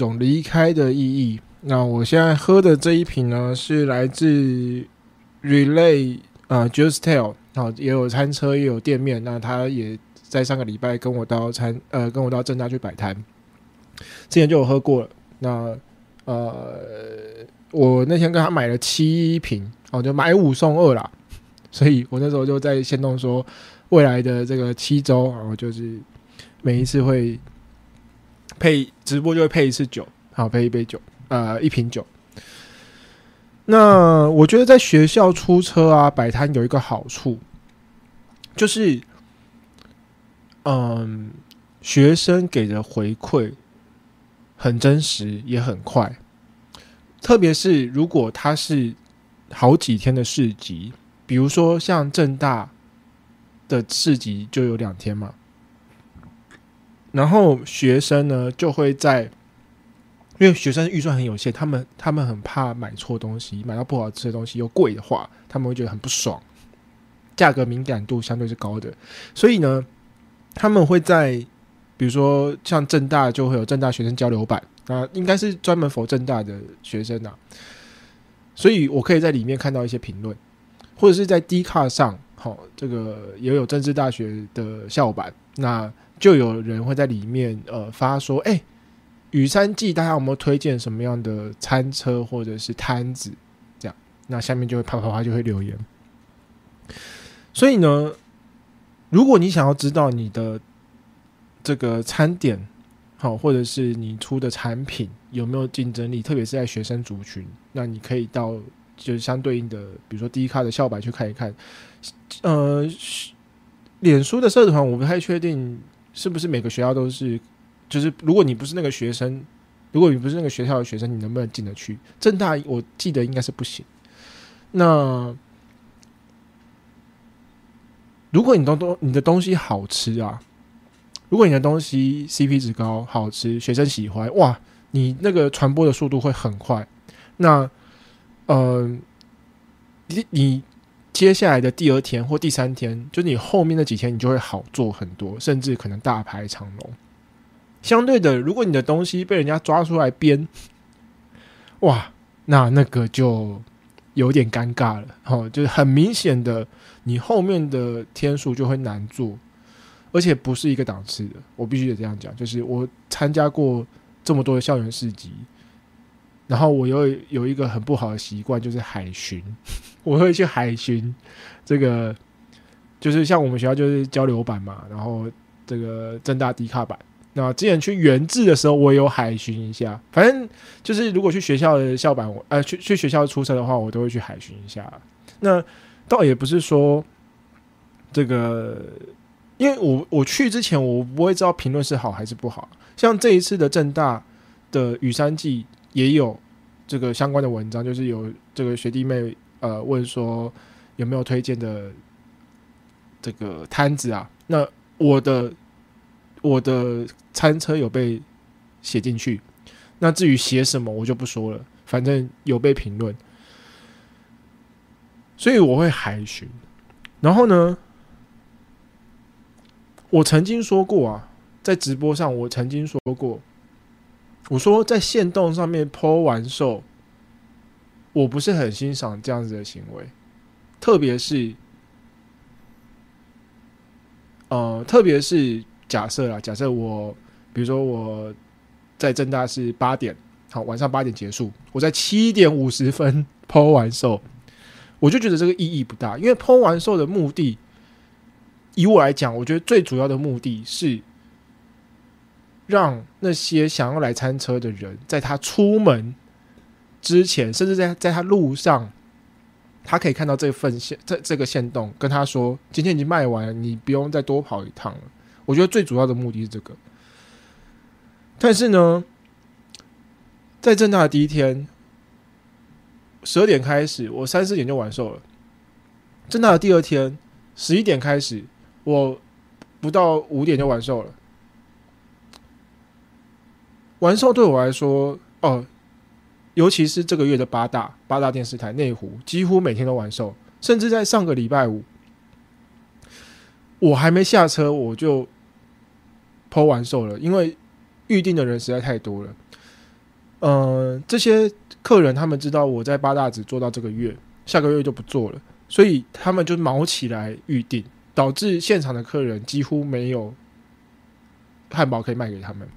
种离开的意义。那我现在喝的这一瓶呢，是来自 Relay 啊 Juice Tail 啊，也有餐车，也有店面。那他也在上个礼拜跟我到餐呃，跟我到正大去摆摊，之前就有喝过了。那呃，我那天跟他买了七瓶，哦，就买五送二啦。所以我那时候就在先动说，未来的这个七周啊，我就是每一次会配直播就会配一次酒，好配一杯酒，呃，一瓶酒。那我觉得在学校出车啊摆摊有一个好处，就是，嗯，学生给的回馈很真实，也很快。特别是如果他是好几天的市集，比如说像正大的市集就有两天嘛，然后学生呢就会在，因为学生预算很有限，他们他们很怕买错东西，买到不好吃的东西又贵的话，他们会觉得很不爽，价格敏感度相对是高的，所以呢，他们会在比如说像正大就会有正大学生交流版，啊，应该是专门否正大的学生啊，所以我可以在里面看到一些评论，或者是在 D 卡上，好、这个也有政治大学的校版，那就有人会在里面呃发说，哎、雨山季大家有没有推荐什么样的餐车或者是摊子？这样，那下面就会啪啪啪就会留言。所以呢，如果你想要知道你的这个餐点，好，或者是你出的产品有没有竞争力，特别是在学生族群，那你可以到就是相对应的，比如说第一卡的校版去看一看。呃，脸书的社团我不太确定是不是每个学校都是，就是如果你不是那个学生，如果你不是那个学校的学生，你能不能进得去？正大我记得应该是不行。那如果你东东你的东西好吃啊，如果你的东西 CP 值高、好吃，学生喜欢，哇，你那个传播的速度会很快。那，呃，你你接下来的第二天或第三天，就你后面的几天，你就会好做很多，甚至可能大排长龙。相对的，如果你的东西被人家抓出来编，哇，那那个就有点尴尬了。哦，就是很明显的，你后面的天数就会难做。而且不是一个档次的，我必须得这样讲。就是我参加过这么多的校园市集，然后我又有一个很不好的习惯，就是海巡，我会去海巡这个，就是像我们学校就是交流版嘛，然后这个正大迪卡版。那之前去原制的时候，我有海巡一下。反正就是如果去学校的校版，我呃去去学校出车的话，我都会去海巡一下。那倒也不是说这个。因为我我去之前，我不会知道评论是好还是不好。像这一次的正大的雨山季也有这个相关的文章，就是有这个学弟妹呃问说有没有推荐的这个摊子啊？那我的我的餐车有被写进去，那至于写什么我就不说了，反正有被评论，所以我会海巡，然后呢？我曾经说过啊，在直播上我曾经说过，我说在线动上面抛完售，我不是很欣赏这样子的行为，特别是，呃，特别是假设啦，假设我，比如说我在正大是八点，好，晚上八点结束，我在七点五十分 抛完售，我就觉得这个意义不大，因为抛完售的目的。以我来讲，我觉得最主要的目的是让那些想要来餐车的人，在他出门之前，甚至在在他路上，他可以看到这份线，这这个线动，跟他说今天已经卖完了，你不用再多跑一趟了。我觉得最主要的目的是这个。但是呢，在正大的第一天，十二点开始，我三四点就完售了。正大的第二天，十一点开始。我不到五点就完售了。完售对我来说，哦，尤其是这个月的八大八大电视台内湖，几乎每天都完售，甚至在上个礼拜五，我还没下车我就抛完售了，因为预定的人实在太多了。嗯，这些客人他们知道我在八大只做到这个月，下个月就不做了，所以他们就毛起来预定。导致现场的客人几乎没有汉堡可以卖给他们，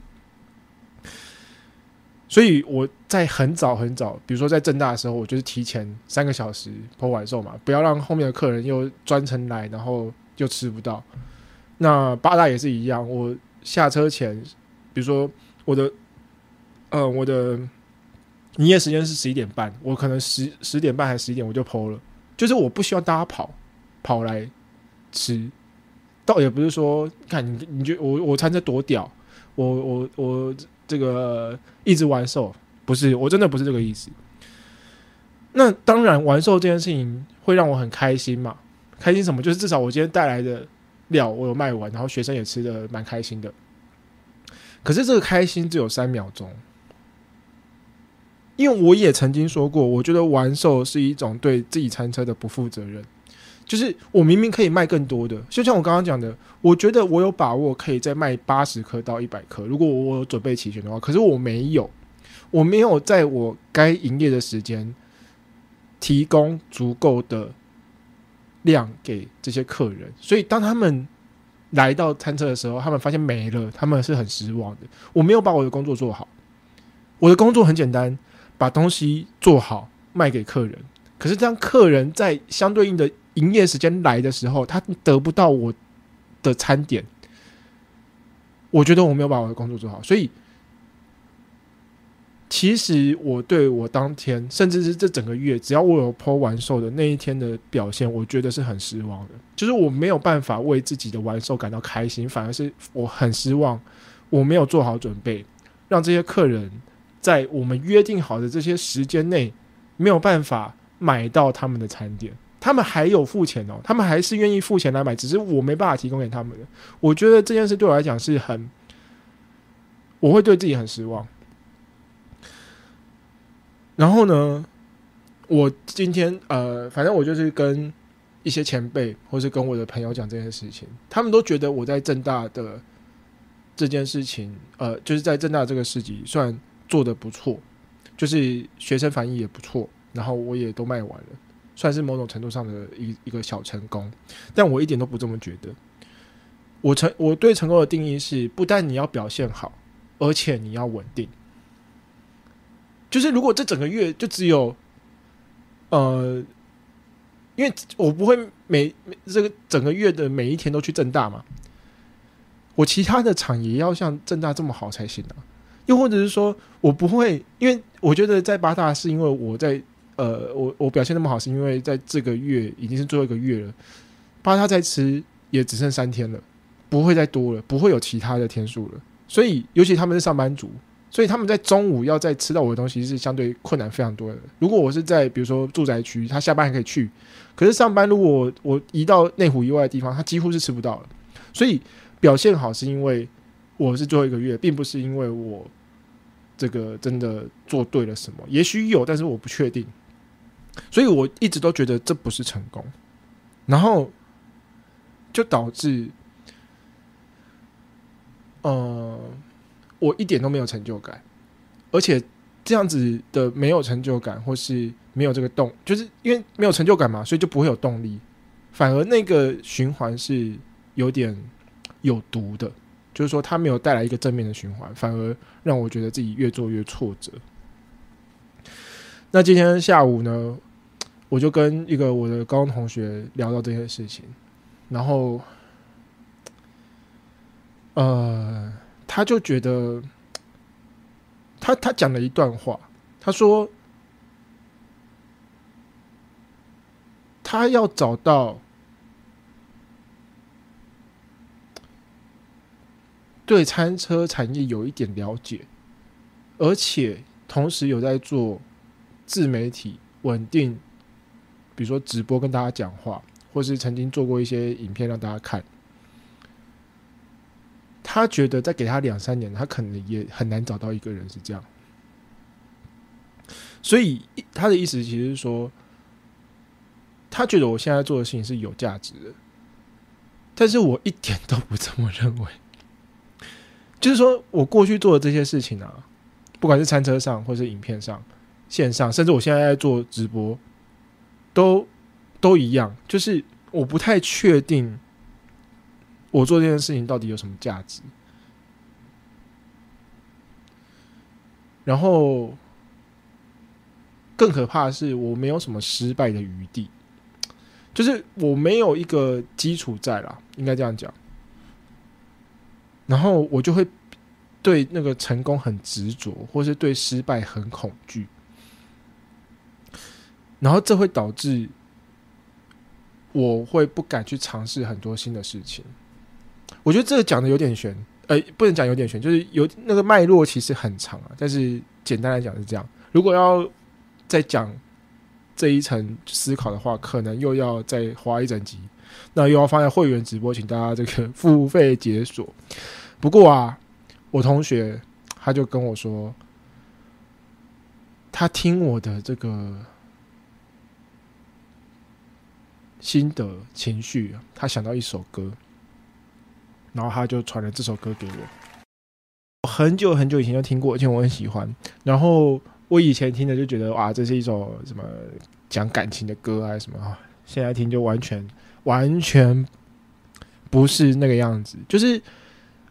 所以我在很早很早，比如说在正大的时候，我就是提前三个小时剖完售嘛，不要让后面的客人又专程来，然后又吃不到。那八大也是一样，我下车前，比如说我的，呃，我的营业时间是十一点半，我可能十十点半还是十一点我就剖了，就是我不需要大家跑跑来。吃，倒也不是说，看你，你就我我餐车多屌，我我我这个一直玩兽，不是，我真的不是这个意思。那当然，玩兽这件事情会让我很开心嘛？开心什么？就是至少我今天带来的料我有卖完，然后学生也吃的蛮开心的。可是这个开心只有三秒钟，因为我也曾经说过，我觉得玩兽是一种对自己餐车的不负责任。就是我明明可以卖更多的，就像我刚刚讲的，我觉得我有把握可以再卖八十颗到一百颗，如果我有准备齐全的话。可是我没有，我没有在我该营业的时间提供足够的量给这些客人，所以当他们来到餐车的时候，他们发现没了，他们是很失望的。我没有把我的工作做好，我的工作很简单，把东西做好卖给客人。可是当客人在相对应的营业时间来的时候，他得不到我的餐点，我觉得我没有把我的工作做好，所以其实我对我当天，甚至是这整个月，只要我有剖完售的那一天的表现，我觉得是很失望的。就是我没有办法为自己的完售感到开心，反而是我很失望，我没有做好准备，让这些客人在我们约定好的这些时间内没有办法买到他们的餐点。他们还有付钱哦，他们还是愿意付钱来买，只是我没办法提供给他们。我觉得这件事对我来讲是很，我会对自己很失望。然后呢，我今天呃，反正我就是跟一些前辈，或是跟我的朋友讲这件事情，他们都觉得我在正大的这件事情，呃，就是在正大这个市集算做的不错，就是学生反应也不错，然后我也都卖完了。算是某种程度上的一一个小成功，但我一点都不这么觉得。我成我对成功的定义是，不但你要表现好，而且你要稳定。就是如果这整个月就只有，呃，因为我不会每这个整个月的每一天都去正大嘛，我其他的场也要像正大这么好才行啊。又或者是说我不会，因为我觉得在八大是因为我在。呃，我我表现那么好，是因为在这个月已经是最后一个月了，怕他再吃也只剩三天了，不会再多了，不会有其他的天数了。所以，尤其他们是上班族，所以他们在中午要再吃到我的东西是相对困难非常多的。如果我是在比如说住宅区，他下班还可以去，可是上班如果我移到内湖以外的地方，他几乎是吃不到了。所以表现好是因为我是最后一个月，并不是因为我这个真的做对了什么，也许有，但是我不确定。所以我一直都觉得这不是成功，然后就导致，呃，我一点都没有成就感，而且这样子的没有成就感，或是没有这个动，就是因为没有成就感嘛，所以就不会有动力，反而那个循环是有点有毒的，就是说它没有带来一个正面的循环，反而让我觉得自己越做越挫折。那今天下午呢，我就跟一个我的高中同学聊到这件事情，然后，呃，他就觉得，他他讲了一段话，他说，他要找到对餐车产业有一点了解，而且同时有在做。自媒体稳定，比如说直播跟大家讲话，或是曾经做过一些影片让大家看。他觉得再给他两三年，他可能也很难找到一个人是这样。所以他的意思其实是说，他觉得我现在做的事情是有价值的，但是我一点都不这么认为。就是说我过去做的这些事情啊，不管是餐车上或是影片上。线上，甚至我现在在做直播，都都一样。就是我不太确定，我做这件事情到底有什么价值。然后，更可怕的是，我没有什么失败的余地，就是我没有一个基础在啦，应该这样讲。然后我就会对那个成功很执着，或是对失败很恐惧。然后这会导致我会不敢去尝试很多新的事情。我觉得这个讲的有点悬，呃，不能讲有点悬，就是有那个脉络其实很长啊。但是简单来讲是这样。如果要再讲这一层思考的话，可能又要再花一整集，那又要放在会员直播，请大家这个付费解锁。不过啊，我同学他就跟我说，他听我的这个心得情绪，他想到一首歌，然后他就传了这首歌给我。我很久很久以前就听过，而且我很喜欢。然后我以前听的就觉得哇，这是一首什么讲感情的歌啊什么，现在听就完全完全不是那个样子。就是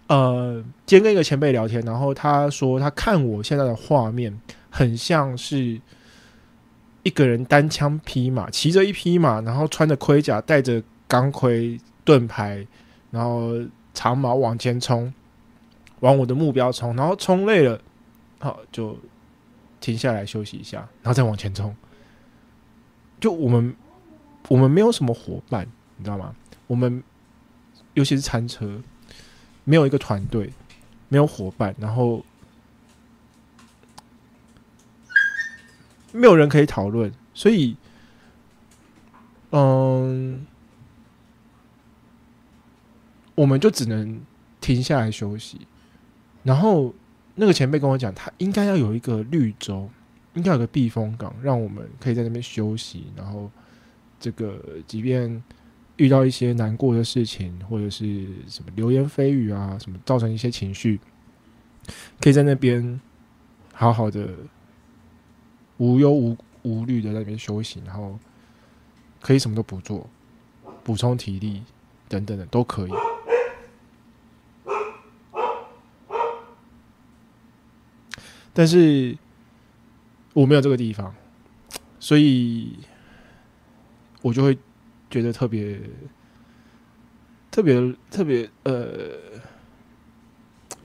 呃，今天跟一个前辈聊天，然后他说他看我现在的画面，很像是一个人单枪匹马，骑着一匹马，然后穿着盔甲，带着钢盔盾牌，然后长矛往前冲。往我的目标冲，然后冲累了，好就停下来休息一下，然后再往前冲。就我们我们没有什么伙伴，你知道吗？我们尤其是餐车，没有一个团队，没有伙伴，然后没有人可以讨论，所以，嗯，我们就只能停下来休息。然后那个前辈跟我讲，他应该要有一个绿洲，应该有个避风港，让我们可以在那边休息。然后这个即便遇到一些难过的事情，或者是什么流言蜚语啊，什么造成一些情绪，可以在那边好好的无忧无无虑的在那边休息，然后可以什么都不做，补充体力等等的都可以。但是我没有这个地方，所以我就会觉得特别、特别、特别呃，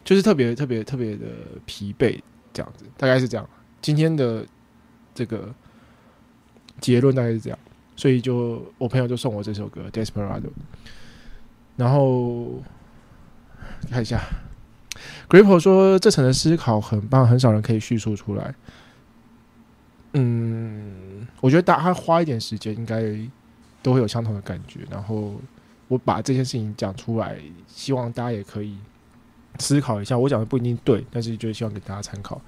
就是特别、特别、特别的疲惫，这样子，大概是这样。今天的这个结论大概是这样，所以就我朋友就送我这首歌《Desperado》，然后看一下。Grippo 说：“这层的思考很棒，很少人可以叙述出来。嗯，我觉得大家花一点时间，应该都会有相同的感觉。然后我把这件事情讲出来，希望大家也可以思考一下。我讲的不一定对，但是就希望给大家参考。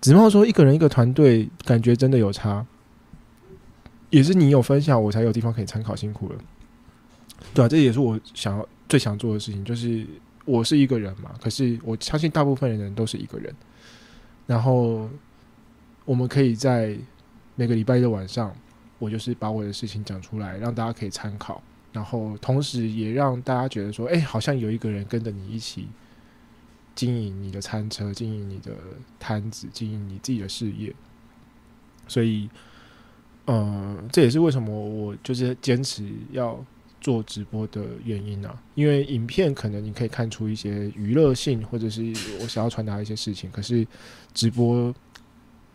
子茂说：一个人一个团队，感觉真的有差。也是你有分享，我才有地方可以参考。辛苦了，对啊，这也是我想要最想做的事情，就是。”我是一个人嘛，可是我相信大部分的人都是一个人。然后我们可以在每个礼拜的晚上，我就是把我的事情讲出来，让大家可以参考。然后同时也让大家觉得说，哎，好像有一个人跟着你一起经营你的餐车，经营你的摊子，经营你自己的事业。所以，嗯，这也是为什么我就是坚持要。做直播的原因啊，因为影片可能你可以看出一些娱乐性，或者是我想要传达一些事情，可是直播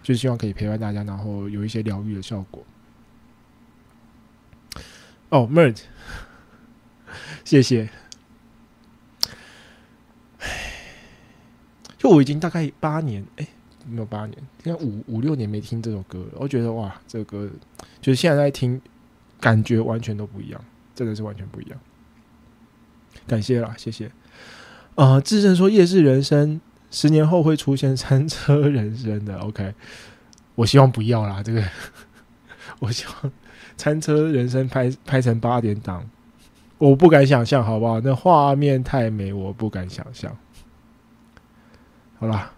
就希望可以陪伴大家，然后有一些疗愈的效果。哦，Merge，谢谢。就我已经大概八年，哎，没有八年，应该五五六年没听这首歌了。我觉得哇，这个歌就是现在在听，感觉完全都不一样。真的是完全不一样，感谢啦，谢谢。啊，智胜说夜市人生十年后会出现餐车人生的，OK，我希望不要啦，这个 我希望餐车人生拍拍成八点档，我不敢想象，好不好？那画面太美，我不敢想象。好啦。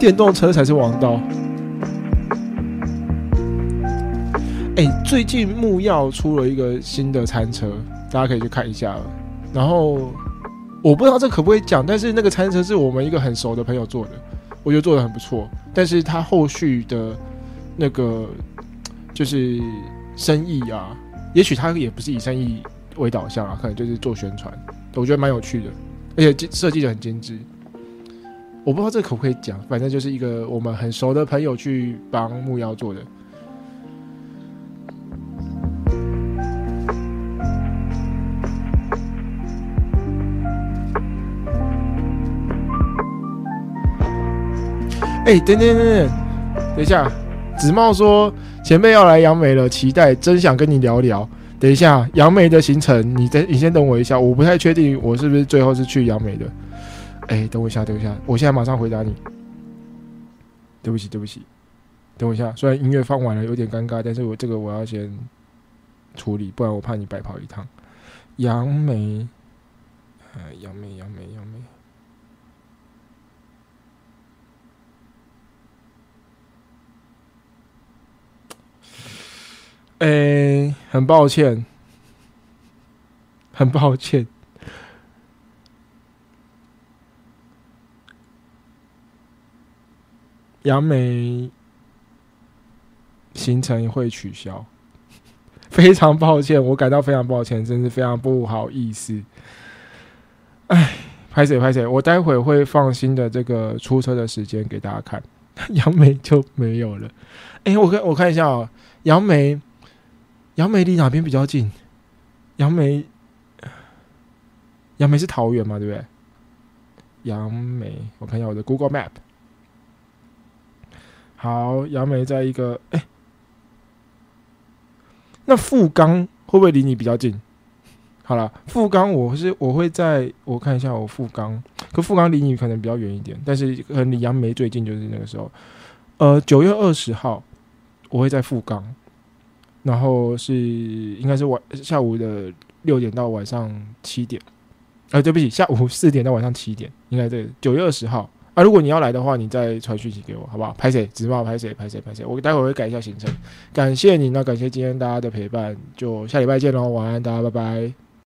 电动车才是王道。哎，最近木曜出了一个新的餐车，大家可以去看一下。然后我不知道这可不可以讲，但是那个餐车是我们一个很熟的朋友做的，我觉得做的很不错。但是他后续的那个就是生意啊，也许他也不是以生意为导向啊，可能就是做宣传。我觉得蛮有趣的，而且设计的很精致。我不知道这可不可以讲，反正就是一个我们很熟的朋友去帮木妖做的。哎、等等等等，等一下，子茂说前辈要来杨梅了，期待，真想跟你聊聊。等一下，杨梅的行程，你等，你先等我一下，我不太确定我是不是最后是去杨梅的。哎、等我一下，等一下，我现在马上回答你。对不起，对不起，等我一下。虽然音乐放完了有点尴尬，但是我这个我要先处理，不然我怕你白跑一趟。杨梅，呃，杨梅，杨梅，杨梅。诶、很抱歉，很抱歉。杨梅行程会取消，非常抱歉，我感到非常抱歉，真是非常不好意思。哎，拍谁拍谁，我待会会放新的这个出车的时间给大家看，杨梅就没有了。哎、我看我看一下哦，杨梅，杨梅离哪边比较近？杨梅，杨梅是桃园嘛，对不对？杨梅，我看一下我的 Google Map。好，杨梅在一个哎、那富冈会不会离你比较近？好了，富冈我是我会在我看一下我富冈，可富冈离你可能比较远一点，但是可能离杨梅最近就是那个时候。呃，九月二十号我会在富冈，然后是应该是晚下午的六点到晚上七点，啊，对不起，下午四点到晚上七点，应该对，九月二十号。啊，如果你要来的话，你再传讯息给我，好不好？拍谁？直报拍谁？拍谁？拍谁？我待会儿会改一下行程。感谢你，那感谢今天大家的陪伴，就下礼拜见喽，晚安，大家拜拜。